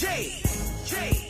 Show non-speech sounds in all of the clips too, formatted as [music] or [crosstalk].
Big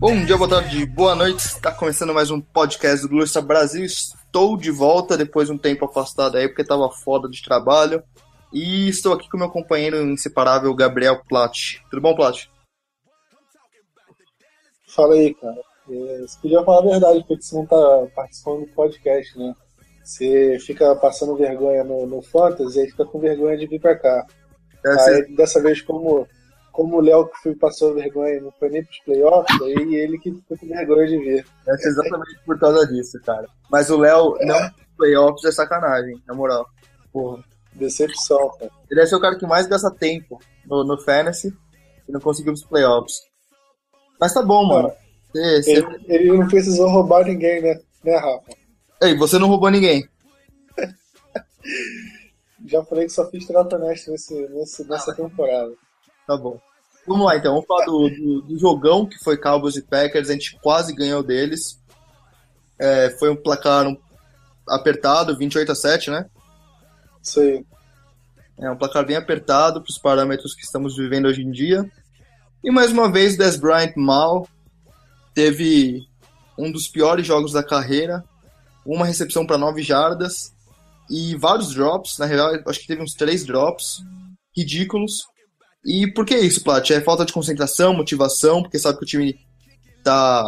Bom dia, boa tarde, boa noite. Está começando mais um podcast do Glúcia Brasil. Estou de volta depois de um tempo afastado aí, porque estava foda de trabalho. E estou aqui com meu companheiro inseparável, Gabriel Platt. Tudo bom, Platt? Fala aí, cara. É, você podia falar a verdade, porque você não tá participando do podcast, né? Você fica passando vergonha no, no Fantasy e aí fica com vergonha de vir pra cá. Deve Aí, dessa vez, como, como o Léo que foi, passou vergonha, não foi nem pros playoffs, aí ele que ficou com vergonha de deve ser exatamente por causa disso, cara. Mas o Léo não playoffs é sacanagem, na moral. Porra, decepção, cara. Ele deve ser o cara que mais gasta tempo no, no Fantasy e não conseguiu os playoffs. Mas tá bom, mano. Você- Ele, ele não precisou roubar ninguém, né? Né, Rafa? Ei, você não roubou ninguém. [laughs] Já falei que só fiz trata nesse, nessa temporada. Tá bom. Vamos lá então, vamos falar do, do, do jogão que foi Cowboys e Packers, a gente quase ganhou deles. É, foi um placar um- apertado, 28 a 7, né? Aí. É um placar bem apertado para os parâmetros que estamos vivendo hoje em dia. E mais uma vez, Des Bryant mal. Teve um dos piores jogos da carreira, uma recepção para 9 jardas e vários drops. Na real, acho que teve uns 3 drops ridículos. E por que isso, Plat? É falta de concentração, motivação, porque sabe que o time tá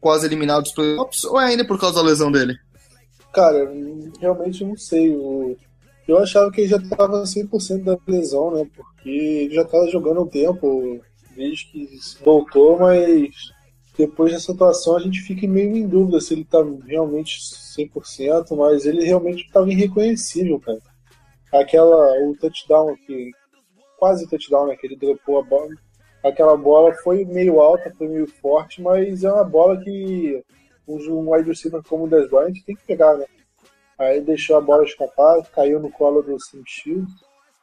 quase eliminado dos playoffs, ou é ainda por causa da lesão dele? Cara, eu realmente não sei. O- Eu achava que ele já estava 100% da lesão, né? Porque ele já estava jogando um tempo, desde que voltou, mas depois dessa atuação a gente fica meio em dúvida se ele está realmente 100%, mas ele realmente estava irreconhecível, cara. Aquela, o touchdown que quase touchdown, né? Que ele dropou a bola. Aquela bola foi meio alta, foi meio forte, mas é uma bola que um wide receiver como o Des Bryant tem que pegar, né? Aí deixou a bola escapar, caiu no colo do Sim.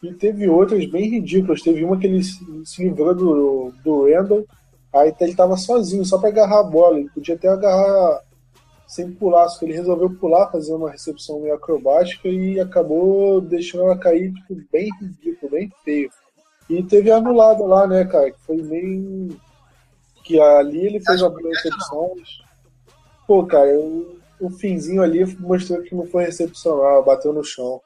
E teve outras bem ridículas. Teve uma que ele se livrou do, do Randall, aí ele tava sozinho, só para agarrar a bola. Ele podia até agarrar sem pular, só que ele resolveu pular, fazer uma recepção meio acrobática e acabou deixando ela cair tipo, bem ridículo, bem feio. E teve anulado lá, né, cara? Que foi meio. Que ali ele fez uma boa recepção. Pô, cara, o, o finzinho ali mostrou que não foi recepção, não, bateu no chão.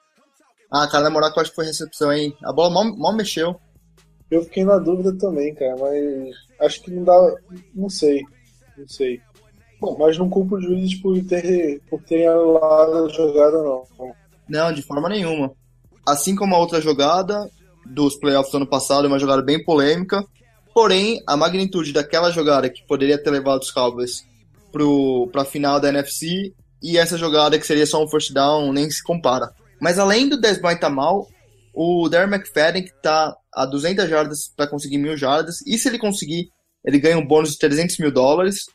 Ah, cara, na moral, que eu acho que foi recepção, hein? A bola mal, mal mexeu. Eu fiquei na dúvida também, cara, mas acho que não dá. Não sei. Não sei. Bom. Mas não culpo os juízes por, ter, por terem anulado a jogada, não. Não, de forma nenhuma. Assim como a outra jogada dos playoffs do ano passado, uma jogada bem polêmica. Porém, a magnitude daquela jogada que poderia ter levado os Cowboys para a final da NFC e essa jogada que seria só um first down nem se compara. Mas além do Des Bryant tá mal, o Darren McFadden que tá a 200 jardas para conseguir mil jardas e se ele conseguir, ele ganha um bônus de 300 mil dólares.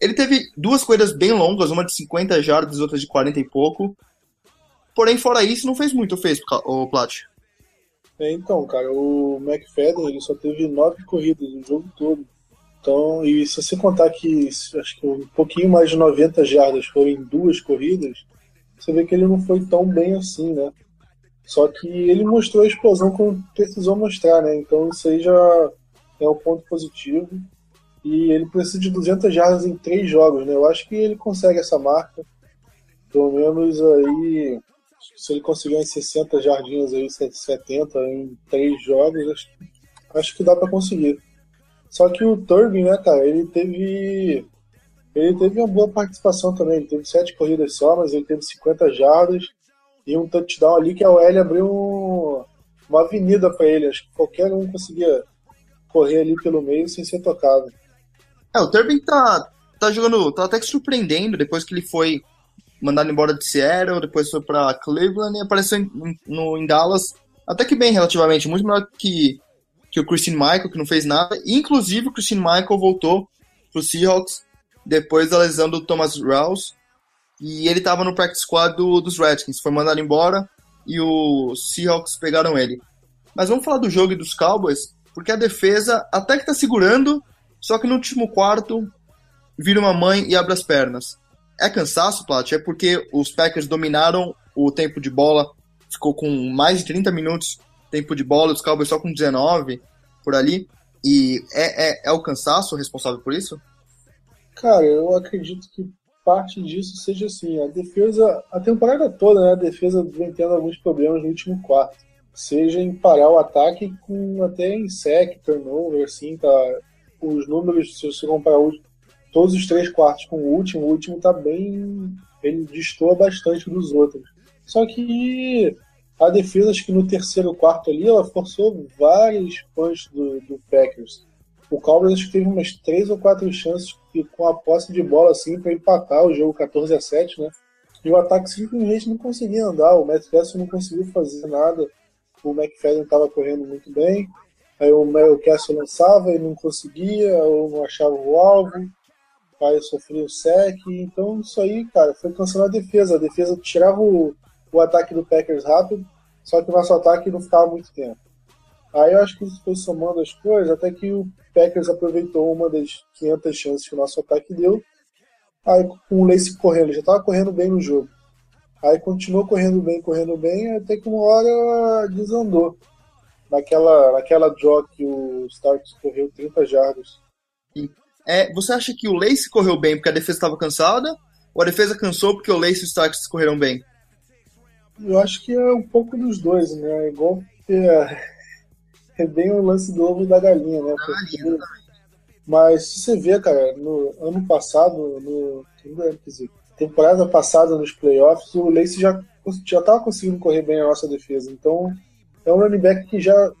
Ele teve duas corridas bem longas, uma de 50 jardas outra de 40 e pouco. Porém, fora isso, não fez muito, fez, o Plat. É, então, cara, o McFadden ele só teve nove corridas no jogo todo. Então, e se você contar que acho que um pouquinho mais de 90 jardas foram em duas corridas, você vê que ele não foi tão bem assim, né? Só que ele mostrou a explosão como precisou mostrar, né? Então isso aí já é um ponto positivo. E ele precisa de 200 jardas em três jogos, né? Eu acho que ele consegue essa marca. Pelo menos aí se ele conseguir umas 60 jardinhas aí, 70 em três jogos, acho, acho que dá para conseguir. Só que o Turbin, né, cara, ele teve. Ele teve uma boa participação também. Ele teve sete corridas só, mas ele teve 50 jardas e um touchdown ali que a OL abriu um- uma avenida para ele. Acho que qualquer um conseguia correr ali pelo meio sem ser tocado. É, o Turbin tá, tá jogando, tá até que surpreendendo depois que ele foi mandado embora de Seattle, depois foi pra Cleveland e apareceu em, em- no, em Dallas até que bem relativamente, muito melhor que, que o Christine Michael, que não fez nada. Inclusive o Christine Michael voltou pro Seahawks depois da lesão do Thomas Rouse. E ele tava no practice squad do, dos Redskins, foi mandado embora e os Seahawks pegaram ele. Mas vamos falar do jogo e dos Cowboys, porque a defesa até que tá segurando, só que no último quarto vira uma mãe e abre as pernas. É cansaço, Plat? É porque os Packers dominaram o tempo de bola, ficou com mais de 30 minutos tempo de bola, os Cowboys só com 19 por ali. E é, é, é o cansaço responsável por isso? Cara, eu acredito que parte disso seja assim. A defesa, a temporada toda, né, a defesa vem tendo alguns problemas no último quarto. Seja em parar o ataque com até em sec, turnover, assim, tá. Os números, se você comparar todos os três quartos com o último, o último tá bem. Ele destoa bastante dos outros. Só que a defesa, acho que no terceiro quarto ali, ela forçou vários punts do, do Packers. O Cowboys acho que teve umas três ou quatro chances com a posse de bola assim para empatar o jogo 14 a 7, né? E o ataque simplesmente não conseguia andar. O Matt Castle não conseguiu fazer nada. O McFadden estava correndo muito bem. Aí o Mel Castle lançava e não conseguia, ou não achava o alvo. Sofria o sec. Então isso aí, cara, foi cansando a defesa. A defesa tirava o, o ataque do Packers rápido, só que o nosso ataque não ficava muito tempo. Aí eu acho que isso foi somando as coisas, até que o Packers aproveitou uma das 500 chances que o nosso ataque deu. Aí com o Lace correndo, já estava correndo bem no jogo. Aí continuou correndo bem, correndo bem, até que uma hora desandou. Naquela, naquela draw que o Starks correu 30 jardas. É, você acha que o Lace correu bem porque a defesa estava cansada? Ou a defesa cansou porque o Lace e o Starks correram bem? Eu acho que é um pouco dos dois, né? É igual é, [laughs] é bem o lance do ovo da galinha, né? Porque, mas se você vê, cara, no ano passado, no, dizer, temporada passada nos playoffs, o Lace já já estava conseguindo correr bem a nossa defesa. Então, é um running back que já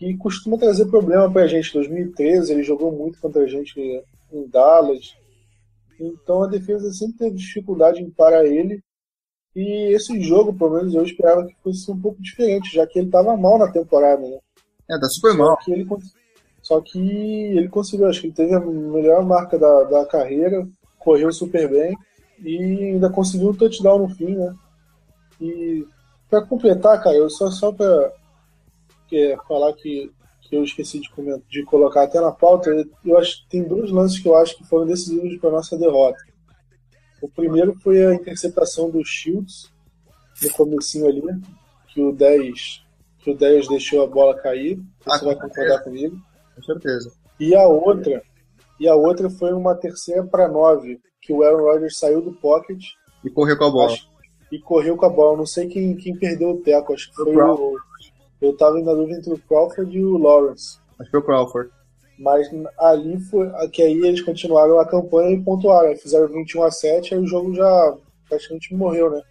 que costuma trazer problema para a gente. Em 2013 ele jogou muito contra a gente em Dallas. Então a defesa sempre teve dificuldade em parar ele. E esse jogo, pelo menos eu esperava que fosse um pouco diferente, já que ele estava mal na temporada, né? É, tá super mal. Só que ele, só que ele conseguiu, acho que ele teve a melhor marca da, da carreira, correu super bem e ainda conseguiu um touchdown no fim, né? E para completar, cara, eu só, só para é, falar que, que eu esqueci de, comentar, de colocar até na pauta, eu acho tem dois lances que eu acho que foram decisivos para nossa derrota. O primeiro foi a interceptação do Shields no comecinho ali, que o 10, que o 10 deixou a bola cair. Você ah, vai concordar comigo? Com certeza. E a outra, e a outra foi uma terceira para 9, que o Aaron Rodgers saiu do pocket e correu com a bola. Acho, e correu com a bola. Não sei quem, quem perdeu o teco, acho que foi o, o eu tava na dúvida entre o Crawford e o Lawrence. Acho que foi o Crawford. Mas ali foi. Que aí eles continuaram a campanha e pontuaram. Fizeram 21 a 7 aí o jogo já praticamente morreu, né?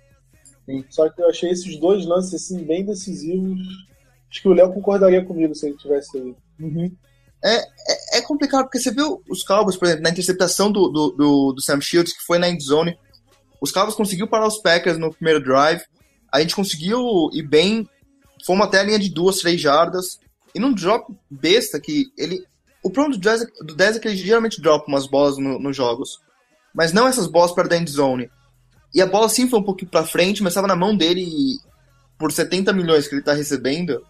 Sim. Só que eu achei esses dois lances assim, bem decisivos. Acho que o Léo concordaria comigo se ele tivesse aí. Uhum. É, é, é, complicado, porque você viu os Cowboys, por exemplo, na interceptação do, do, do, do Sam Shields, que foi na endzone. Os Cowboys conseguiu parar os Packers no primeiro drive. A gente conseguiu ir bem. Fomos até a linha de duas, três jardas. E num drop besta que ele o problema do 10, do 10 é que ele geralmente dropa umas bolas no, nos jogos. Mas não essas bolas para dentro zone. E a bola sim foi um pouquinho para frente, mas estava na mão dele e por 70 milhões que ele está recebendo,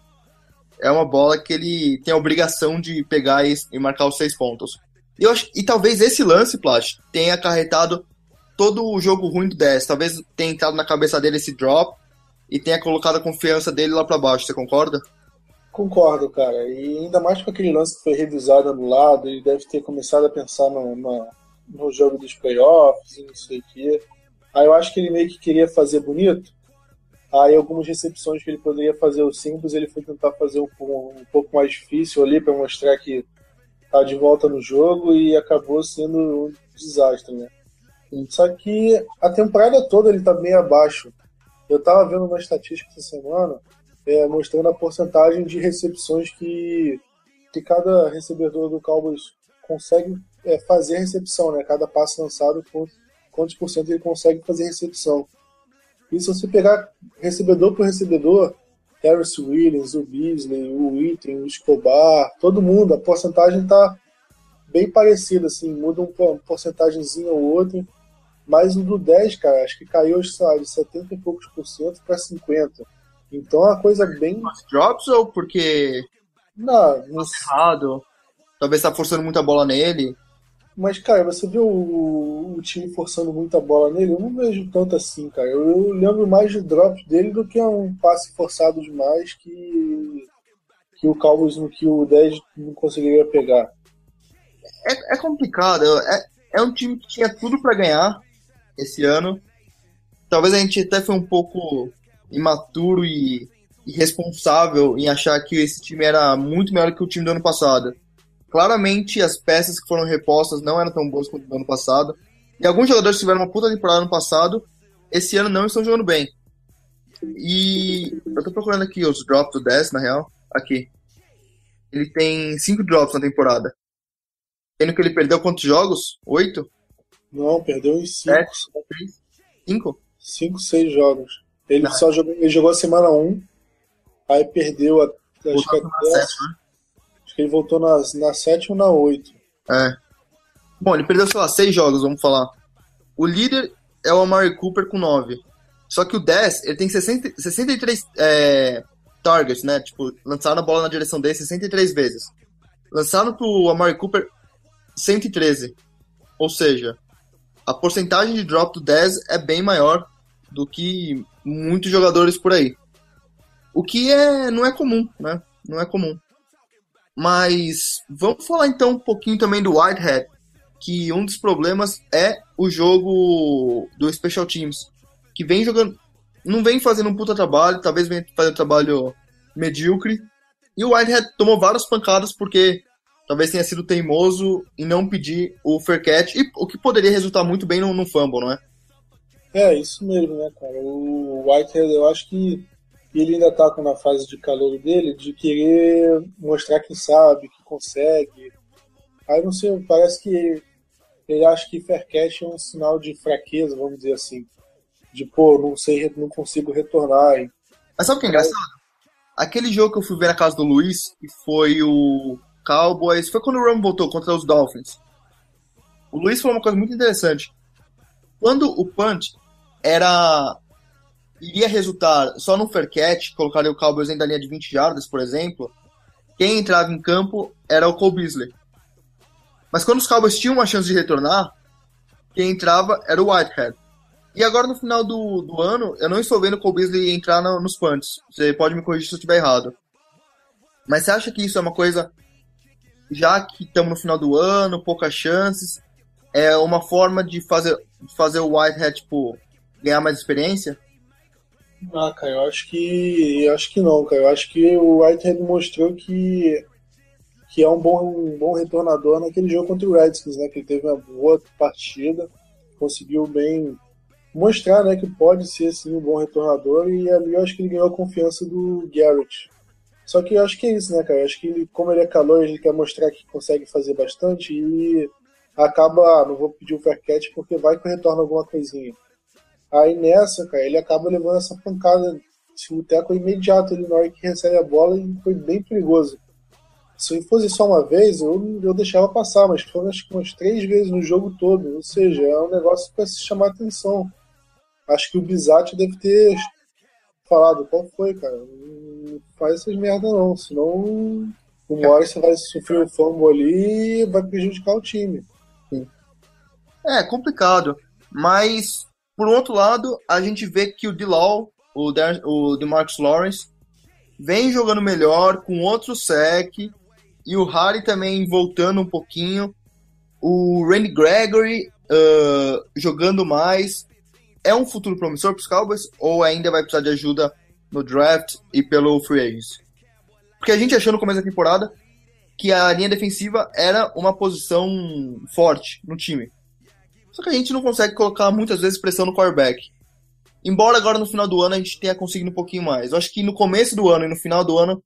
é uma bola que ele tem a obrigação de pegar e, e marcar os seis pontos. E, eu acho, e talvez esse lance, Plat, tenha acarretado todo o jogo ruim do 10. Talvez tenha entrado na cabeça dele esse drop e tenha colocado a confiança dele lá para baixo. Você concorda? Concordo, cara. E ainda mais com aquele lance que foi revisado no lado, ele deve ter começado a pensar no, no, no jogo dos playoffs e não sei o quê. Aí eu acho que ele meio que queria fazer bonito. Aí algumas recepções que ele poderia fazer o simples, ele foi tentar fazer um, um, um pouco mais difícil ali para mostrar que tá de volta no jogo e acabou sendo um desastre, né? Só que a temporada toda ele tá bem abaixo. Eu tava vendo uma estatística essa semana é, mostrando a porcentagem de recepções que, que cada recebedor do Cowboys consegue é, fazer recepção, né? Cada passe lançado, quantos por cento ele consegue fazer recepção. E se você pegar recebedor por recebedor, Harris Williams, o Beasley, o Witten, o Escobar, todo mundo, a porcentagem está bem parecida, assim, muda um porcentagemzinho ou outro, Mas o do 10, cara, acho que caiu, de 70 e poucos por cento para 50. Então é uma coisa bem. Drops ou porque Não, não errado? Talvez tá forçando muita bola nele. Mas, cara, você vê o, o time forçando muita bola nele, eu não vejo tanto assim, cara. Eu, eu lembro mais de drops dele do que um passe forçado demais que, que o Cowboys, que o 10 não conseguiria pegar. É, é complicado. É, é um time que tinha tudo pra ganhar esse ano. Talvez a gente até foi um pouco imaturo e irresponsável em achar que esse time era muito melhor que o time do ano passado. Claramente, as peças que foram repostas não eram tão boas quanto do ano passado. E alguns jogadores tiveram uma puta temporada no passado, esse ano não estão jogando bem. E eu tô procurando aqui os drops do 10, na real. Aqui. Ele tem 5 drops na temporada. Sendo que ele perdeu quantos jogos? 8? Não, perdeu em 5, 7? 5? 5, 6 jogos. Ele Não. só jogou, ele jogou a semana 1, aí perdeu a, acho que, até, sétima, acho que ele voltou na, na 7 ou na 8. É. Bom, ele perdeu, sei lá, 6 jogos, vamos falar. O líder é o Amari Cooper com 9. Só que o 10, ele tem 60, 63 é, targets, né? Tipo, lançaram a bola na direção dele 63 vezes. Lançaram pro Amari Cooper 113. Ou seja, a porcentagem de drop do 10 é bem maior do que muitos jogadores por aí. O que é, não é comum, né? Não é comum. Mas vamos falar então um pouquinho também do Whitehead, que um dos problemas é o jogo do Special Teams, que vem jogando, não vem fazendo um puta trabalho, talvez venha fazendo trabalho medíocre. E o Whitehead tomou várias pancadas porque talvez tenha sido teimoso em não pedir o fair catch, e, o que poderia resultar muito bem no, no fumble, não é? É, isso mesmo, né, cara? O Whitehead, eu acho que ele ainda tá na fase de calor dele, de querer mostrar que sabe, que consegue. Aí não sei, parece que ele acha que fair catch é um sinal de fraqueza, vamos dizer assim. De, pô, não sei, não consigo retornar. hein? Mas sabe o que é engraçado? Aquele jogo que eu fui ver na casa do Luiz, que foi o Cowboys, foi quando o Ram voltou contra os Dolphins. O Luiz falou uma coisa muito interessante. Quando o punt era iria resultar só no fair catch, colocaria o Cowboys dentro da linha de 20 jardas, por exemplo, quem entrava em campo era o Cole Beasley. Mas quando os Cowboys tinham uma chance de retornar, quem entrava era o Whitehead. E agora no final do, do ano, eu não estou vendo o Cole Beasley entrar no- nos punts. Você pode me corrigir se eu estiver errado. Mas você acha que isso é uma coisa, já que estamos no final do ano, poucas chances, é uma forma de fazer, fazer o Whitehead, tipo, ganhar mais experiência? Ah, cara, eu acho que. Eu acho que não, cara. Eu acho que o Whitehead mostrou que, que é um bom, um bom retornador naquele jogo contra o Redskins, né? Que ele teve uma boa partida, conseguiu bem mostrar né, que pode ser sim um bom retornador e ali eu acho que ele ganhou a confiança do Garrett. Só que eu acho que é isso, né, cara? Eu acho que ele, como ele é calor, ele quer mostrar que consegue fazer bastante e acaba, ah, não vou pedir o fair catch porque vai que retorna alguma coisinha. Aí nessa, cara, ele acaba levando essa pancada de um teco imediato ali na hora que recebe a bola e foi bem perigoso. Se fosse só uma vez, eu, eu deixava passar, mas foram acho que umas três vezes no jogo todo. Ou seja, é um negócio para se chamar atenção. Acho que o Bizatti deve ter falado, qual foi, cara? Não faz essas merda não, senão uma hora você vai sofrer o fumble ali e vai prejudicar o time. É complicado, mas por outro lado, a gente vê que o D-Law, o, Der, o DeMarcus Lawrence, vem jogando melhor com outro sec e o Harry também voltando um pouquinho. O Randy Gregory uh, jogando mais. É um futuro promissor para os Cowboys ou ainda vai precisar de ajuda no draft e pelo free agency? Porque a gente achou no começo da temporada que a linha defensiva era uma posição forte no time. Só que a gente não consegue colocar muitas vezes pressão no quarterback. Embora agora no final do ano a gente tenha conseguido um pouquinho mais. Eu acho que no começo do ano e no final do ano,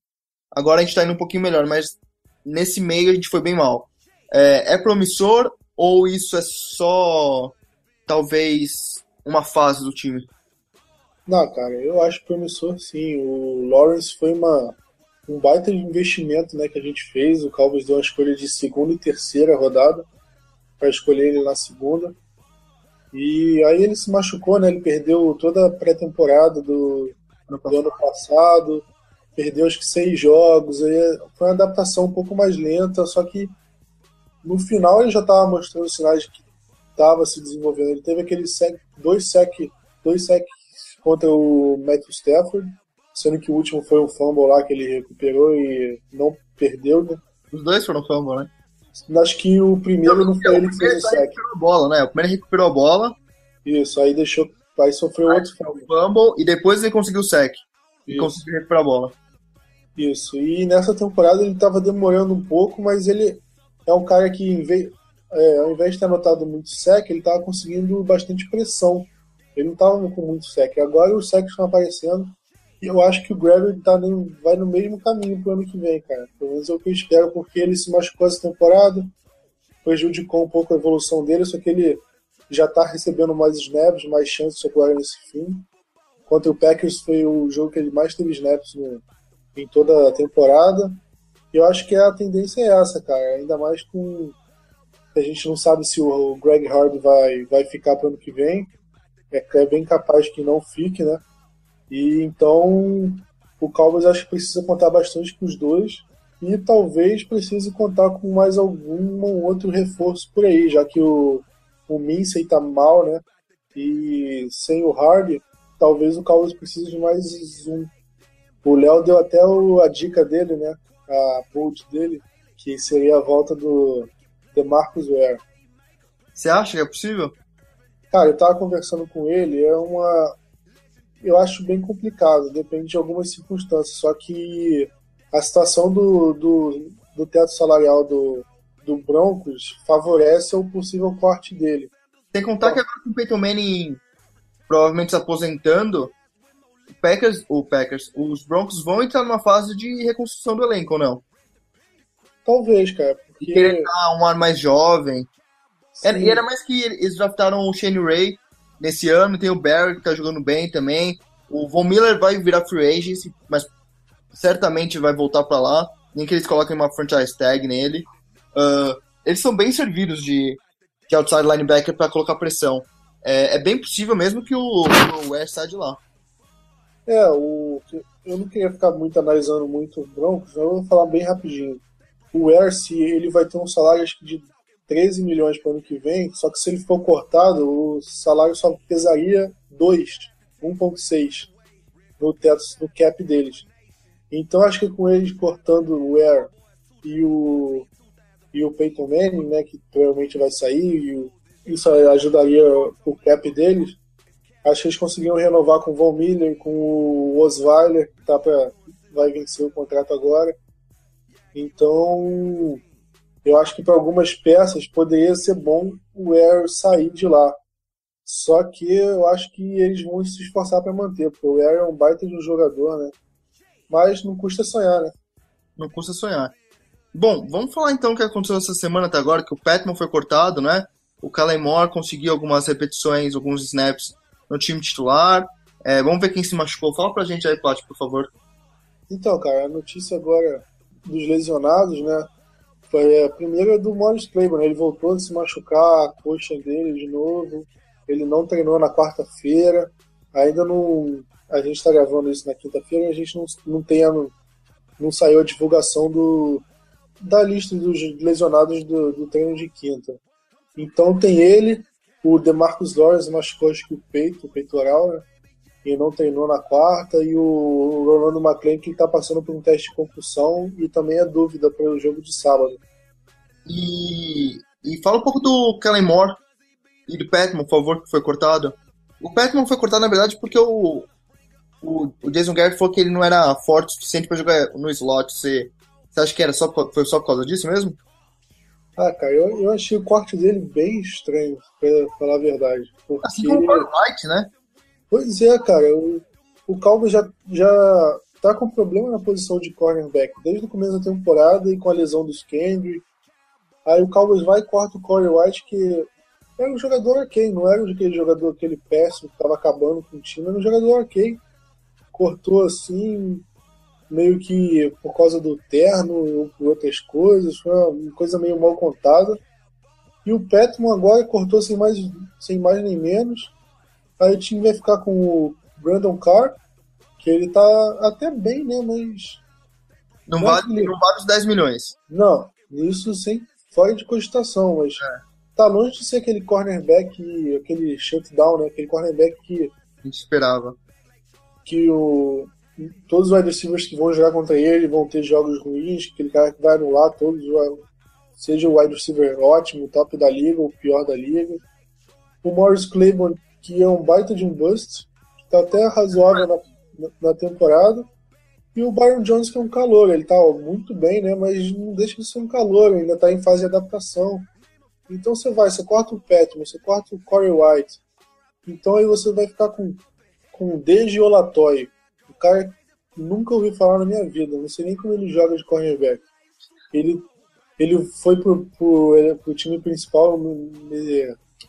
agora a gente tá indo um pouquinho melhor, mas nesse meio a gente foi bem mal. É, é promissor ou isso é só talvez uma fase do time? Não, cara, eu acho promissor sim. O Lawrence foi uma, um baita de investimento né, que a gente fez. O Cowboys deu uma escolha de segunda e terceira rodada para escolher ele na segunda. E aí ele se machucou, né? Ele perdeu toda a pré-temporada do, do ano passado, perdeu acho que seis jogos. Aí foi uma adaptação um pouco mais lenta, só que no final ele já estava mostrando sinais de que estava se desenvolvendo. Ele teve aquele sec, dois sec, dois sec contra o Matthew Stafford, sendo que o último foi um fumble lá que ele recuperou e não perdeu, né? Os dois foram fumble, né? Acho que o primeiro não foi ele que fez o sec. recuperou a bola, né? O primeiro recuperou a bola. Isso, aí deixou. Aí sofreu aí outro fumble. fumble. E depois ele conseguiu o sec. E conseguiu recuperar a bola. Isso. E nessa temporada ele estava demorando um pouco, mas ele é um cara que, em vez, é, ao invés de ter anotado muito sec, ele estava conseguindo bastante pressão. Ele não estava com muito sec. Agora os secs estão aparecendo. E eu acho que o Gregory tá nem, vai no mesmo caminho pro ano que vem, cara. Pelo menos é o que eu espero, porque ele se machucou essa temporada, prejudicou um pouco a evolução dele, só que ele já tá recebendo mais snaps, mais chances agora nesse fim. Contra o Packers foi o jogo que ele mais teve snaps no, em toda a temporada. E eu acho que a tendência é essa, cara. Ainda mais com. A gente não sabe se o Greg Hard vai, vai ficar para ano que vem. É, é bem capaz que não fique, né? E então o Cowboys acho que precisa contar bastante com os dois. E talvez precise contar com mais algum outro reforço por aí, já que o, o Minsey tá mal, né? E sem o Hard, talvez o Cowboys precise de mais um. O Léo deu até o, a dica dele, né? A bolt dele, que seria a volta do DeMarcus Ware. Você acha que é possível? Cara, eu tava conversando com ele, é uma. Eu acho bem complicado, depende de algumas circunstâncias. Só que a situação do, do, do teto salarial do, do Broncos favorece o possível corte dele. Sem contar que agora com o Peyton Manning provavelmente se aposentando, o Packers, o Packers, os Broncos vão entrar numa fase de reconstrução do elenco, ou não? Talvez, cara, E querer porque. dar um ar mais jovem. Era, Sim. e era mais que eles draftaram o Shane Ray nesse ano, tem o Barry que tá jogando bem também. O Von Miller vai virar free agent, mas certamente vai voltar pra lá. Nem que eles coloquem uma franchise tag nele. Ah, eles são bem servidos de, de outside linebacker pra colocar pressão. É, é bem possível mesmo que o, o West saia de lá. É, o, eu não queria ficar muito analisando muito o Broncos, eu vou falar bem rapidinho. O Erce, ele vai ter um salário acho que de 13 milhões para o ano que vem, só que se ele for cortado, o salário só pesaria 2, 1.6 no teto, no cap deles. Então acho que com eles cortando o Air e o e o Peyton Manning, né, que provavelmente vai sair, e isso ajudaria o cap deles. Acho que eles conseguiram renovar com o Von Miller, com o Osweiler, que tá pra, vai vencer o contrato agora. Então, eu acho que para algumas peças poderia ser bom o Air sair de lá. Só que eu acho que eles vão se esforçar para manter, porque o Air é um baita de um jogador, né? Mas não custa sonhar, né? Não custa sonhar. Bom, vamos falar então o que aconteceu essa semana até agora, que o Petman foi cortado, né? O Kalen Moore conseguiu algumas repetições, alguns snaps no time titular. É, vamos ver quem se machucou. Fala pra gente aí, Plat, por favor. Então, cara, a notícia agora dos lesionados, né? Foi a primeira do Morris Claiborne. Ele voltou a se machucar, a coxa dele de novo. Ele não treinou na quarta-feira. Ainda não. A gente está gravando isso na quinta-feira a gente não, não tem a, não saiu a divulgação do, da lista dos lesionados do, do treino de quinta. Então tem ele, o DeMarcus Lawrence machucou acho que o peito, o peitoral, né? E não treinou na quarta, e o Rolando McClain que está passando por um teste de concussão e também é dúvida para o jogo de sábado. E, e fala um pouco do Kellen Moore e do Petman, por favor, que foi cortado. O Petman foi cortado, na verdade, porque o, o, o Jason Garrett falou que ele não era forte o suficiente para jogar no slot. Você, você acha que era só, foi só por causa disso mesmo? Ah, cara, eu, eu achei o corte dele bem estranho, para falar a verdade. Porque... Assim como o White, né? Pois é, cara, o, o Calvo já, já tá com problema na posição de cornerback desde o começo da temporada e com a lesão dos Kendrick. Aí o Cowboys vai e corta o Corey White, que era um jogador ok, não era aquele jogador, aquele péssimo que tava acabando com o time, era um jogador ok. Cortou assim, meio que por causa do terno ou por outras coisas, foi uma coisa meio mal contada. E o Petman agora cortou sem mais, sem mais nem menos. Aí o time vai ficar com o Brandon Carr, que ele tá até bem, né? Mas. Não, Não vale, não vale os 10 milhões. Não, isso sem fora de cogitação, mas É. tá longe de ser aquele cornerback, aquele shutdown, né? Aquele cornerback que, A gente esperava. que o, todos os wide receivers que vão jogar contra ele vão ter jogos ruins, aquele cara que vai anular todos, os- seja o wide receiver ótimo, top da liga, ou pior da liga. O Morris Claiborne, que é um baita de um bust, que tá até razoável na, na, temporada. E o Byron Jones, que é um calor, ele tá muito bem, né? Mas não deixa de ser um calor, ainda tá em fase de adaptação. Então você vai, você corta o Petman, você corta o Corey White. Então aí você vai ficar com, com o Deji Olatoy, o cara que nunca ouvi falar na minha vida, não sei nem como ele joga de cornerback. Ele, ele foi pro, pro, pro time principal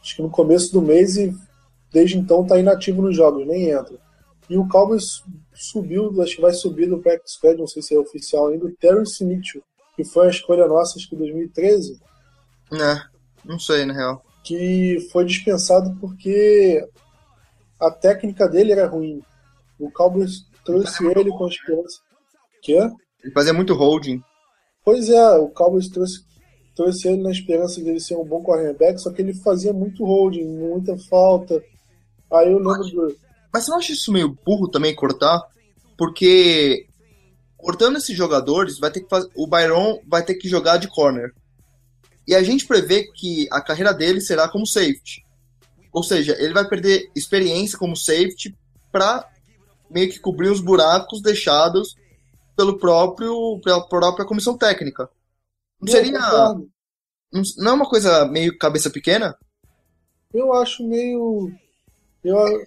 acho que no começo do mês e desde então tá inativo nos jogos, nem entra. E o Cowboys subiu, acho que vai subir do practice squad, não sei se é oficial ainda, o Terrence Mitchell, que foi a escolha nossa, acho que em 2013, Né? Não sei, na real. que foi dispensado porque a técnica dele era ruim. O Cowboys trouxe ele com a esperança. Quê? Ele fazia muito holding. Pois é, o Cowboys trouxe, trouxe ele na esperança dele ser um bom cornerback, só que ele fazia muito holding, muita falta. Aí eu lembro do. Mas você não acha isso meio burro também cortar? Porque cortando esses jogadores, vai ter que faz... o Byron vai ter que jogar de corner. E a gente prevê que a carreira dele será como safety. Ou seja, ele vai perder experiência como safety para meio que cobrir os buracos deixados pelo próprio pela própria comissão técnica. Não seria não é uma coisa meio cabeça pequena? Eu acho meio. Eu,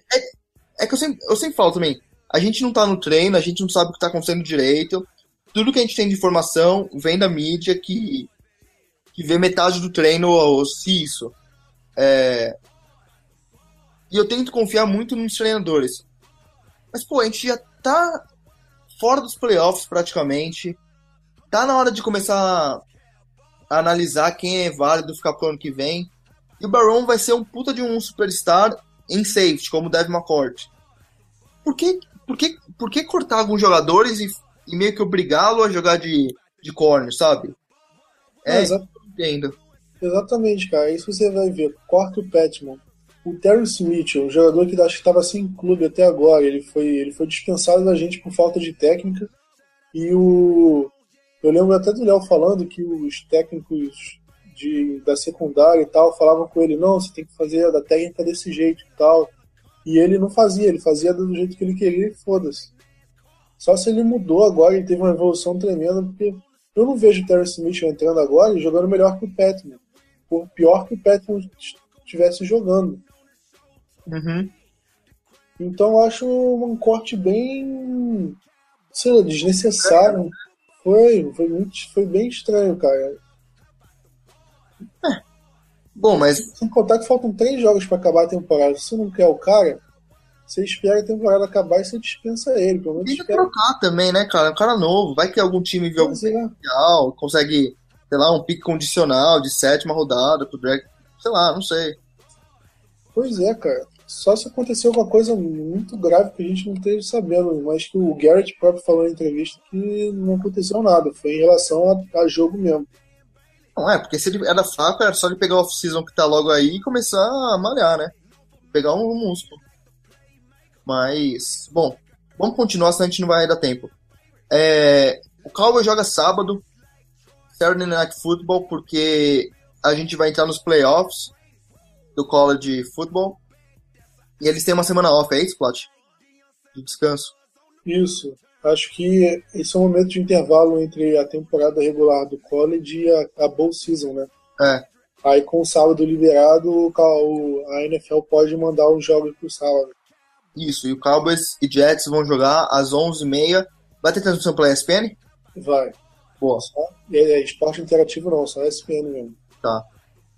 É que eu sempre, eu sempre falo também, a gente não tá no treino, a gente não sabe o que tá acontecendo direito. Tudo que a gente tem de informação vem da mídia que, que vê metade do treino, ou se isso. É, E eu tento confiar muito nos treinadores. Mas, pô, a gente já tá fora dos playoffs praticamente. Tá na hora de começar a analisar quem é válido ficar pro ano que vem. E o Baron vai ser um puta de um superstar em safety, como o Devin McCourt. Por que, por que, por que cortar alguns jogadores e, e meio que obrigá-lo a jogar de, de corner, sabe? É, eu entendo. Exatamente, cara. Isso você vai ver. Corta o Petman. O Terrence Mitchell, um jogador que acho que estava sem clube até agora, ele foi, ele foi dispensado da gente por falta de técnica. E o. Eu lembro até do Léo falando que os técnicos de, da secundária e tal falavam com ele: não, você tem que fazer da técnica desse jeito e tal. E ele não fazia, ele fazia do jeito que ele queria e foda-se. Só se ele mudou agora e teve uma evolução tremenda, porque eu não vejo o Terrence Mitchell entrando agora e jogando melhor que o Petman. Por pior que o Petman estivesse jogando. Uhum. Então eu acho um corte bem, sei lá, desnecessário. Foi, foi, muito, foi bem estranho, cara. Bom, mas Sem contar que faltam três jogos pra acabar a temporada. Se você não quer o cara, você espera a temporada acabar e você dispensa ele. Pelo menos espera. trocar também, né, cara? É um cara novo. Vai que algum time vê algum é. potencial, consegue, sei lá, um pique condicional de sétima rodada pro drag. Sei lá, não sei. Pois é, cara. Só se aconteceu alguma coisa muito grave que a gente não esteja sabendo, mas que o Garrett próprio falou na entrevista que não aconteceu nada. Foi em relação a, a jogo mesmo. Não é, porque se ele era fraco, era só ele pegar o off-season que tá logo aí e começar a malhar, né? Pegar um músculo. Mas, bom, vamos continuar, senão a gente não vai dar tempo. É, o Cowboy joga sábado, Saturday Night Football, porque a gente vai entrar nos playoffs do college football. E eles têm uma semana off, é isso, Plot? De descanso. Isso. Acho que esse é o momento de intervalo entre a temporada regular do college e a, a bowl season, né? É, Aí com o sábado liberado, o a NFL pode mandar os jogos pro sábado. isso. E o Cowboys e Jets vão jogar às 11h30. Vai ter transmissão pela ESPN? Vai. Boa. Só, é, é esporte interativo não, só SPN mesmo. Tá.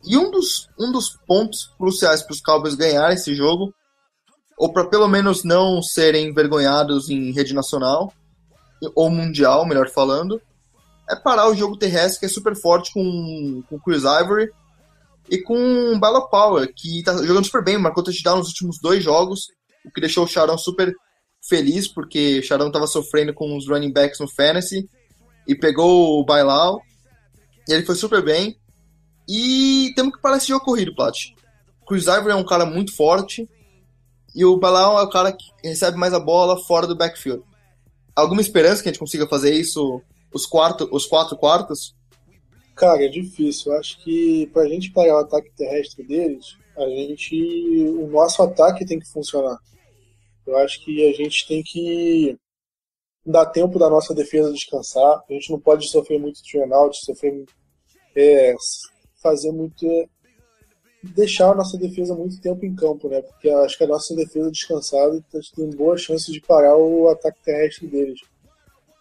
E um dos, um dos pontos cruciais para os Cowboys ganharem esse jogo, ou para pelo menos não serem envergonhados em rede nacional, ou mundial, melhor falando, é parar o jogo terrestre, que é super forte com, com Chris Ivory e com Bala Power, que tá jogando super bem, marcou touchdown nos últimos dois jogos, o que deixou o Charão super feliz, porque o Charão tava sofrendo com os running backs no Fantasy, e pegou o Bailau, e ele foi super bem. E temos que parar esse jogo corrido, Plat. Chris Ivory é um cara muito forte, e o Bailau é o cara que recebe mais a bola fora do backfield. Alguma esperança que a gente consiga fazer isso os, quarto, os quatro quartos? Cara, é difícil. Eu acho que pra gente parar o ataque terrestre deles, a gente. O nosso ataque tem que funcionar. Eu acho que a gente tem que dar tempo da nossa defesa descansar. A gente não pode sofrer muito turnout, sofrer. É, fazer muito. Deixar a nossa defesa muito tempo em campo, né? Porque acho que a nossa defesa descansada tem boa chance de parar o ataque terrestre deles.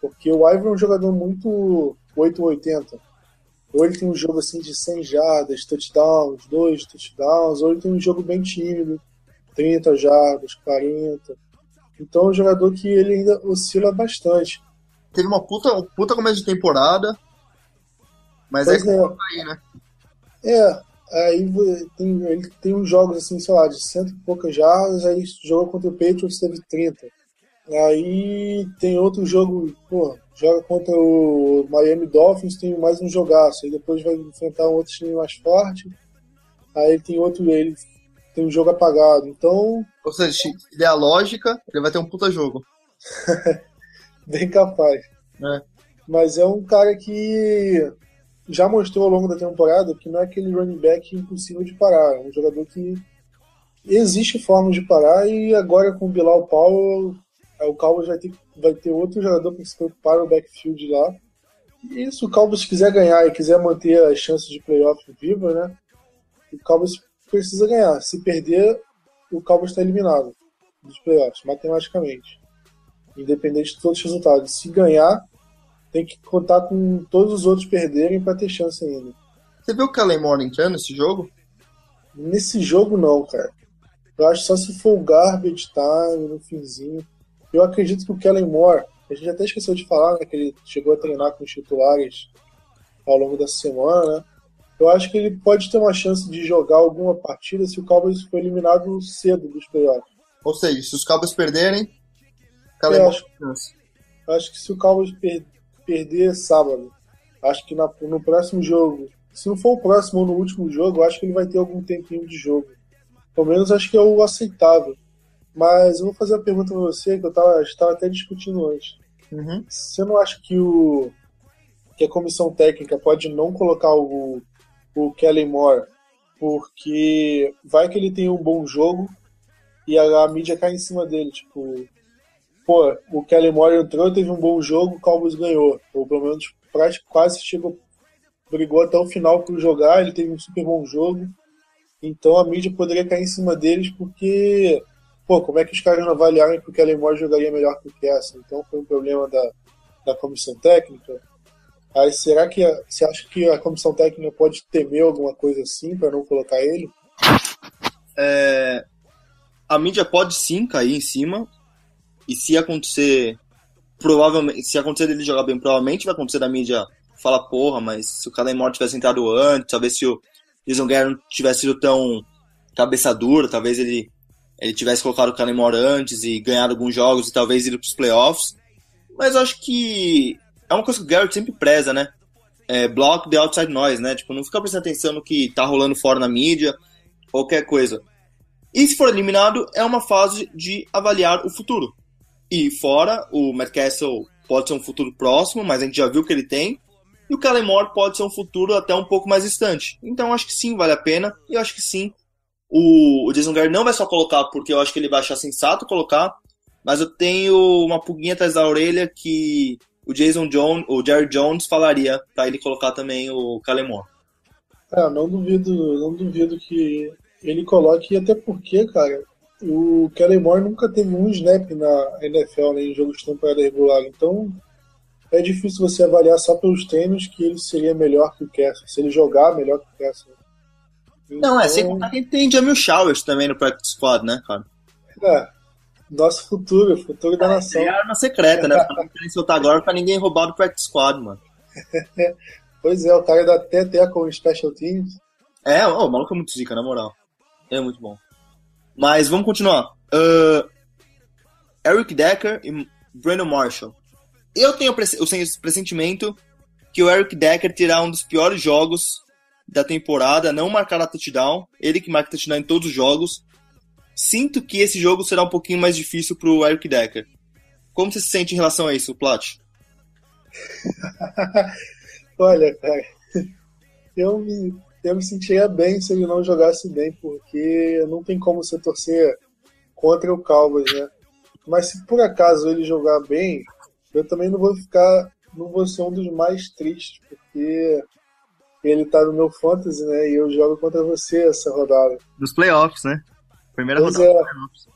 Porque o Ivan é um jogador muito 880 ou ele tem um jogo assim de 100 jardas, touchdowns, dois touchdowns, ou ele tem um jogo bem tímido, 30 jardas, 40. Então é um jogador que ele ainda oscila bastante. Teve uma puta, puta começo de temporada, mas Pois é, é. aí, né? É, aí tem, ele tem uns jogos assim, sei lá, de cento e poucas jardas, aí jogou contra o Patriots, teve 30. Aí tem outro jogo, pô, joga contra o Miami Dolphins, tem mais um jogaço, aí depois vai enfrentar um outro time mais forte, aí tem outro, ele tem um jogo apagado. Então, Ou seja, se der a lógica, ele vai ter um puta jogo. [laughs] bem capaz. É. Mas é um cara que já mostrou ao longo da temporada que não é aquele running back impossível de parar. É um jogador que existe forma de parar e agora com o Bilal Powell, aí o Cowboys vai ter, vai ter outro jogador para se preocupar no backfield lá. E se o Cowboys quiser ganhar e quiser manter as chances de playoff viva, né? O Cowboys precisa ganhar. Se perder, o Cowboys está eliminado dos playoffs, matematicamente. Independente de todos os resultados. Se ganhar, tem que contar com todos os outros perderem para ter chance ainda. Você viu o Kellen Moore entrando nesse jogo? Nesse jogo, não, cara. Eu acho só se for o garbage time no finzinho. Eu acredito que o Kellen Moore, a gente até esqueceu de falar, né, que ele chegou a treinar com os titulares ao longo dessa semana, né? Eu acho que ele pode ter uma chance de jogar alguma partida se o Cowboys for eliminado cedo dos playoffs. Ou seja, se os Cowboys perderem, Kellen Moore acho- chance. Eu acho que se o Cowboys per- perder sábado, acho que na- no próximo jogo, se não for o próximo ou no último jogo, acho que ele vai ter algum tempinho de jogo. Pelo menos acho que é o aceitável. Mas eu vou fazer uma pergunta pra você que eu tava, estava até discutindo antes. Uhum. Você não acha que o que a comissão técnica pode não colocar o, o Kellen Moore porque vai que ele tem um bom jogo e a, a mídia cai em cima dele, tipo, pô, o Kellen Moore entrou, teve um bom jogo, o Cowboys ganhou, ou pelo menos quase chegou, brigou até o final por jogar, ele teve um super bom jogo, então a mídia poderia cair em cima deles porque, pô, como é que os caras não avaliaram que o Kellen Moore jogaria melhor que o Kessler? Então foi um problema da, da comissão técnica. Aí será que você acha que a comissão técnica pode temer alguma coisa assim para não colocar ele? É, a mídia pode sim cair em cima. E se acontecer, provavelmente, se acontecer dele jogar bem, provavelmente vai acontecer da mídia falar, porra, mas se o Kellen Moore tivesse entrado antes, talvez se o Jason Garrett não tivesse sido tão cabeça dura, talvez ele, ele tivesse colocado o Kellen Moore antes e ganhado alguns jogos e talvez ido pros playoffs. Mas eu acho que é uma coisa que o Garrett sempre preza, né? É, block the outside noise, né? Tipo, não fica prestando atenção no que tá rolando fora na mídia, qualquer coisa. E se for eliminado, é uma fase de avaliar o futuro. E fora, o Matt Castle pode ser um futuro próximo, mas a gente já viu que ele tem. E o Kellen pode ser um futuro até um pouco mais distante. Então acho que sim, vale a pena. E acho que sim, o, o Jason Garrett não vai só colocar porque eu acho que ele vai achar sensato colocar. Mas eu tenho uma pulguinha atrás da orelha que o Jason Jones, o Jerry Jones falaria pra ele colocar também o Kellen. É, não duvido, não duvido que ele coloque, até porque, cara, o Kellen Moore nunca teve um snap na NFL, né, em jogos de temporada regular, então é difícil você avaliar só pelos treinos que ele seria melhor que o Kessler, se ele jogar melhor que o Kessler. Não, é, sem Então, contar que tem Jamil Showers também no Practice Squad, né, cara? é, nosso futuro, futuro da nação. É arma secreta, né? Não querem soltar agora pra ninguém roubar do Practice Squad, mano. [laughs] Pois é, o cara dá até teco em Special Teams. É, ó, o maluco é muito zica, na moral. É muito bom. Mas vamos continuar. Uh, Eric Decker e Brandon Marshall. Eu tenho o press- o sen- pressentimento que o Eric Decker terá um dos piores jogos da temporada, não marcará touchdown. Ele que marca touchdown em todos os jogos. Sinto que esse jogo será um pouquinho mais difícil pro Eric Decker. Como você se sente em relação a isso, Plat? [laughs] Olha, cara, [laughs] eu me, eu me sentiria bem se ele não jogasse bem, porque não tem como você torcer contra o Cowboys, né? Mas se por acaso ele jogar bem, eu também não vou ficar, não vou ser um dos mais tristes, porque ele tá no meu fantasy, né? E eu jogo contra você essa rodada. Nos playoffs, né? Primeira Pois rodada é. playoffs.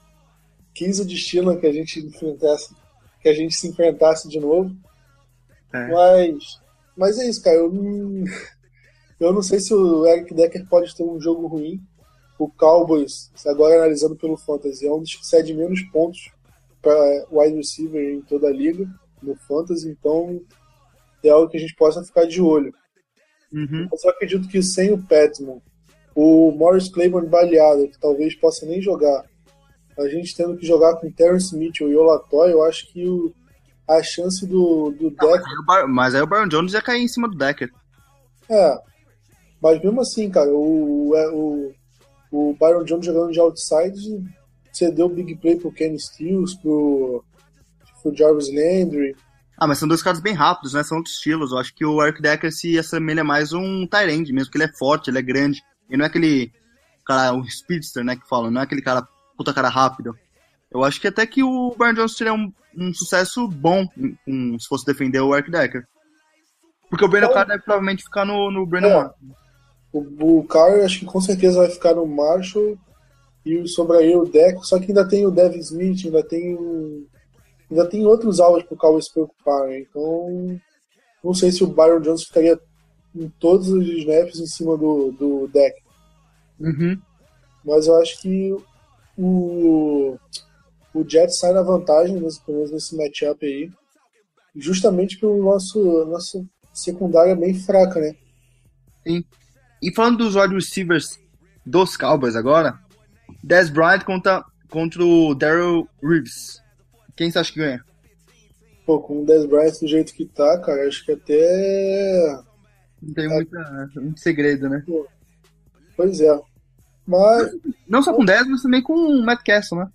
Quis o destino que a gente enfrentasse, que a gente se enfrentasse de novo. É. Mas, mas é isso, cara. Eu não, eu não sei se o Eric Decker pode ter um jogo ruim. O Cowboys, agora analisando pelo Fantasy, é um dos que cede menos pontos para wide receiver em toda a liga, no Fantasy. Então, é algo que a gente possa ficar de olho. Uhum. Eu acredito que sem o Petman, o Morris Claiborne baleado, que talvez possa nem jogar, a gente tendo que jogar com Terrence Mitchell e Olatoy, eu acho que o, a chance do, do Decker Aí o Bar- Mas aí o Byron Jones ia cair em cima do Decker. É. Mas mesmo assim, cara, o, é, o, o Byron Jones jogando de outside cedeu o big play pro Kenny Stills, pro, pro Jarvis Landry. Ah, mas são dois caras bem rápidos, né? São outros estilos. Eu acho que o Eric Decker se assemelha mais a um Tyrande, mesmo que ele é forte, ele é grande. Ele não é aquele cara, um speedster, né, que falam. Não é aquele cara, puta cara rápido. Eu acho que até que o Byron Jones teria um, um sucesso bom em- se fosse defender o Eric Decker. Porque o Brandon Então- Carr deve provavelmente ficar no, no Brandon É. Marshall. O, o Carr acho que com certeza vai ficar no Marshall e sobraria o Deck, só que ainda tem o Devin Smith, ainda tem o- ainda tem outros alvos pro Cowboys se preocupar, né? Então não sei se o Byron Jones ficaria em todos os snaps em cima do, do Deck. Uhum. mas eu acho que o, o Jets sai na vantagem, nesse, pelo menos nesse matchup aí, justamente pelo nosso nossa secundária bem fraca, né? E falando dos wide receivers dos Cowboys agora, Dez Bryant contra, contra o Daryl Reeves. Quem você acha que ganha? Pô, com o Dez Bryant do jeito que tá, cara, acho que até. Não tem muita, muito segredo, né? Pois é. Mas, Não só com 10, mas também com o Matt Castle, né?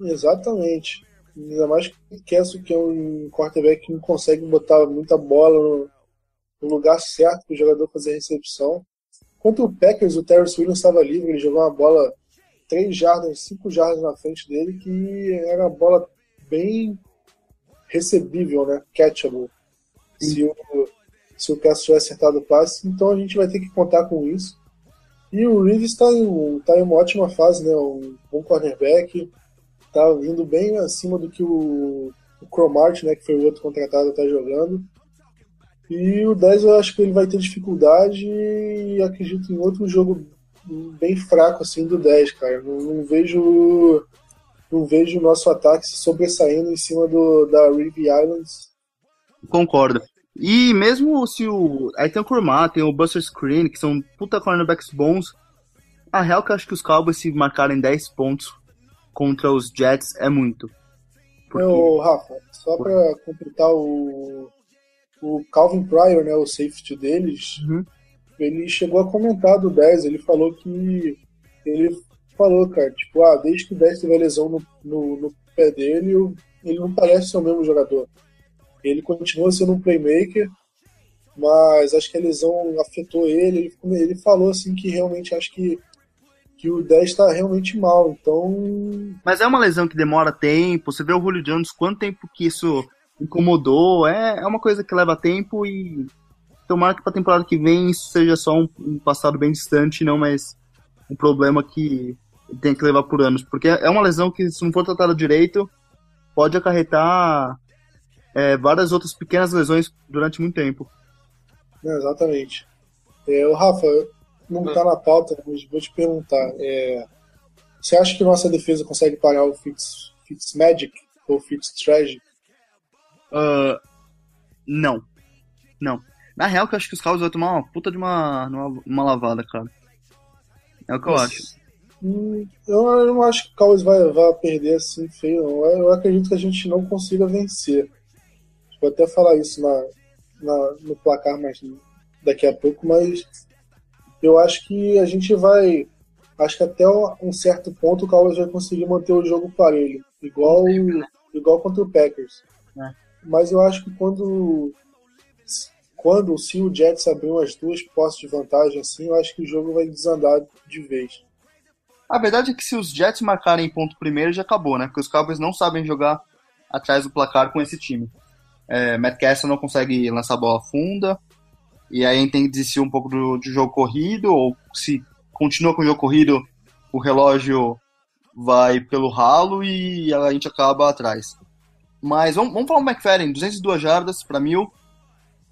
exatamente. Ainda mais que o Kessel, que é um quarterback que não consegue botar muita bola no, no lugar certo para o jogador fazer a recepção. Contra o Packers, o Terrence Williams estava livre, ele jogou uma bola 3 jardas, 5 jardas na frente dele, que era uma bola bem recebível, né? Catchable. Se o, se o tiver acertado o passe, então a gente vai ter que contar com isso. E o Reeves está em, tá em uma ótima fase, né? Um bom cornerback, tá vindo bem acima do que o, o Cromart, né, que foi o outro contratado, tá jogando. E o 10 eu acho que ele vai ter dificuldade e acredito em outro jogo bem fraco assim do 10, cara. Não, não vejo não vejo o nosso ataque se sobressaindo em cima do da Reeve Islands. Concordo. E mesmo se o. Aí tem o Kurmat, tem o Buster Screen, que são puta cornerbacks bons. A real que eu acho que os Cowboys, se marcarem 10 pontos contra os Jets, é muito. Porque... Rafa, só para completar o o Calvin Pryor, né, o safety deles, Uhum. ele chegou a comentar do 10, ele falou que ele falou, cara, tipo, ah, desde que o 10 teve a lesão no, no, no pé dele, ele não parece ser o mesmo jogador. Ele continua sendo um playmaker, mas acho que a lesão afetou ele. Ele, ele falou assim que realmente acho que, que o 10 está realmente mal. Então, Mas é uma lesão que demora tempo. Você vê o Julio Jones, quanto tempo que isso incomodou. É, é uma coisa que leva tempo e tomara que pra temporada que vem isso seja só um, um passado bem distante, não mais um problema que tem que levar por anos. Porque é uma lesão que, se não for tratada direito, pode acarretar é, várias outras pequenas lesões durante muito tempo. né, exatamente. É, o Rafa, não está na pauta, mas vou te perguntar. é, você acha que nossa defesa consegue parar o Fitz, Fitzmagic ou Fitztragic? Ah, não. Não. Na real, que eu acho que os Cowboys vão tomar uma puta de uma, uma, uma lavada, cara. É o que eu acho. Hum, Eu não acho que o Cowboys vai, vai perder assim feio, não. Eu eu acredito que a gente não consiga vencer. Vou até falar isso na, na- no placar mais daqui a pouco, mas eu acho que a gente vai. Acho que até um certo ponto o Cowboys vai conseguir manter o jogo parelho, igual, igual contra o Packers. É. Mas eu acho que quando, quando se o Jets abrir umas duas posses de vantagem assim, eu acho que o jogo vai desandar de vez. A verdade é que se os Jets marcarem ponto primeiro, já acabou, né? Porque os Cowboys não sabem jogar atrás do placar com esse time. É, Matt Castle não consegue lançar bola funda, e aí a tem que desistir um pouco do, de jogo corrido, ou se continua com o jogo corrido, o relógio vai pelo ralo e a gente acaba atrás. Mas vamos, vamos falar do McFadden, 202 jardas para mil.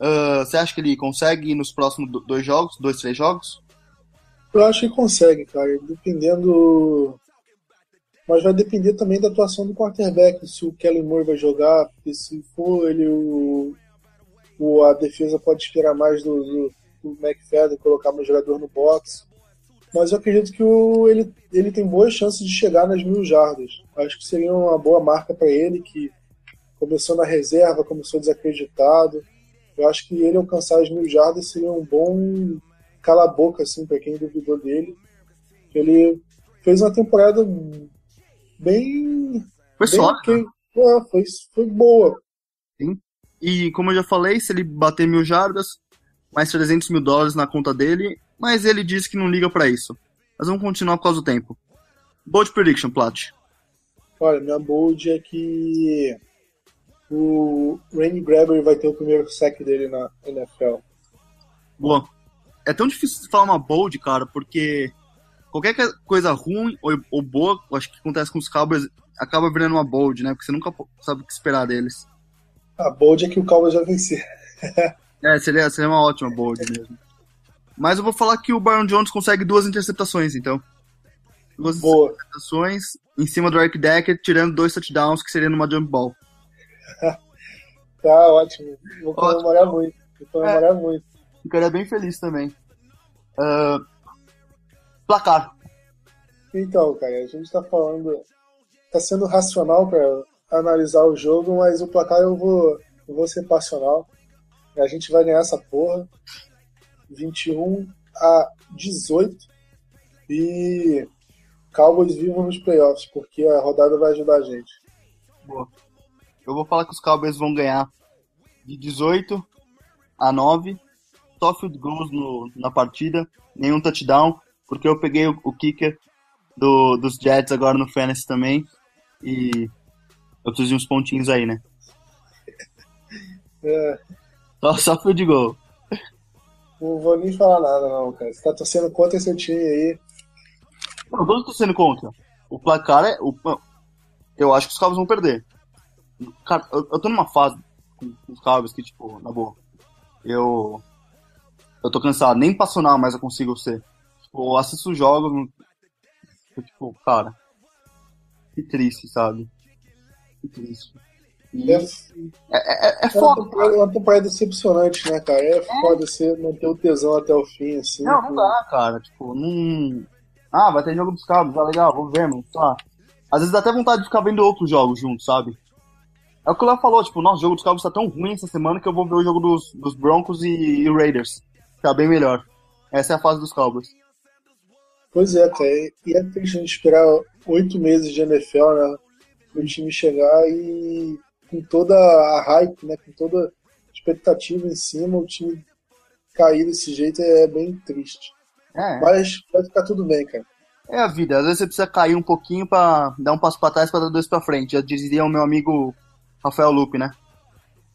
Ah, você acha que ele consegue nos próximos do- dois jogos, dois, três jogos? Eu acho que consegue, cara, dependendo. Mas vai depender também da atuação do quarterback, se o Kellen Moore vai jogar, porque se for ele, o, o- a defesa pode esperar mais do, do, do McFadden, colocar mais jogador no box. Mas eu acredito que o, ele, ele tem boas chances de chegar nas mil jardas. Acho que seria uma boa marca para ele, que começou na reserva, começou desacreditado. Eu acho que ele alcançar as mil jardas seria um bom cala-boca, assim, para quem duvidou dele. Ele fez uma temporada bem. Foi bem sólido. ok. É, foi, foi boa. E como eu já falei, se ele bater mil jardas, mais 300 mil dólares na conta dele, mas ele disse que não liga pra isso. Mas vamos continuar por causa do tempo. Bold Prediction, Plat. Olha, minha bold é que o Randy Grabber vai ter o primeiro sack dele na NFL. Boa. É tão difícil falar uma bold, cara, porque qualquer que- coisa ruim ou, ou boa, acho que acontece com os Cowboys, acaba virando uma bold, né? Porque você nunca sabe o que esperar deles. A bold é que o Cowboys vai vencer. [laughs] É, seria, seria uma ótima bold mesmo. Mas eu vou falar que o Byron Jones consegue duas interceptações, então. Duas Boa. interceptações em cima do Eric Decker, tirando dois touchdowns, que seria numa jump ball. [laughs] Tá ótimo. Vou Ótimo. comemorar muito. Vou comemorar muito. Ficaria bem feliz também. Ah, placar. Então, cara, a gente tá falando. Tá sendo racional para analisar o jogo, mas o placar eu vou, eu vou ser passional. A gente vai ganhar essa porra. 21 a 18. E Cowboys vivam nos playoffs, porque a rodada vai ajudar a gente. Boa. Eu vou falar que os Cowboys vão ganhar de 18 a 9. Só field goals no, na partida, nenhum touchdown, porque eu peguei o, o kicker do, dos Jets agora no Fantasy também. E eu preciso de uns pontinhos aí, né? É, Só, só field goal. não vou nem falar nada, não, cara. Você tá torcendo contra esse time aí. Não, todos tô sendo contra. O placar é. O, eu acho que os Cowboys vão perder. Cara, eu, eu tô numa fase com, com os Cowboys que, tipo, na boa. Eu. Eu tô cansado. Nem passional mais eu consigo ser. Tipo, eu assisto os jogos. tipo, cara. Que triste, sabe? Que triste. É, é, é, é é foda. temporada, uma temporada decepcionante, né, cara? É foda você manter o tesão até o fim, assim. Não, não dá, cara. Tipo, não. Ah, vai ter jogo dos cabos, tá legal, vou ver, mano. Tá. Às vezes dá até vontade de ficar vendo outros jogos juntos, sabe? É o que o Léo falou, tipo, nosso jogo dos cabos tá tão ruim essa semana que eu vou ver o jogo dos, dos Broncos e, e Raiders. Tá bem melhor. Essa é a fase dos Cowboys. Pois é, cara. E é triste a gente esperar oito meses de NFL, né? Pro time chegar e com toda a hype, né? Com toda a expectativa em cima, o time cair desse jeito é bem triste. É, Mas vai ficar tudo bem, cara. é a vida. Às vezes você precisa cair um pouquinho pra dar um passo pra trás pra dar dois pra frente. Já dizia o meu amigo Rafael Lupe, né?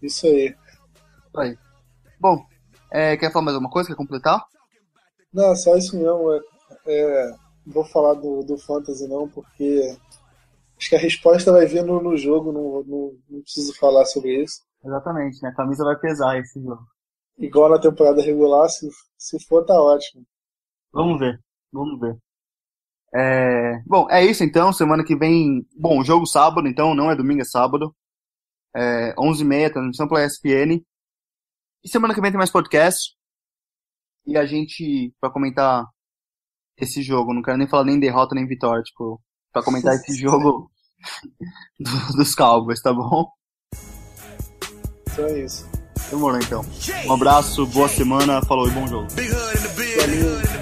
Isso aí. Isso aí. Bom, é, quer falar mais alguma coisa? Quer completar? Não, só isso mesmo. É, é, não vou falar do, do Fantasy não, porque acho que a resposta vai vir no, no jogo, não, não, não preciso falar sobre isso. Exatamente, né? A camisa vai pesar esse jogo. Igual na temporada regular, se, se for, tá ótimo. Vamos ver, vamos ver. É, Bom, é isso então. Semana que vem. Bom, jogo sábado, então não é domingo, é sábado. É 11h30, transmissão pela ESPN. E semana que vem tem mais podcast. E a gente, pra comentar esse jogo. Não quero nem falar nem derrota nem vitória, tipo, pra comentar esse [laughs] jogo do- dos Cowboys, tá bom? Então é isso. Demorou então. Um abraço, boa semana, falou e bom jogo. Valeu.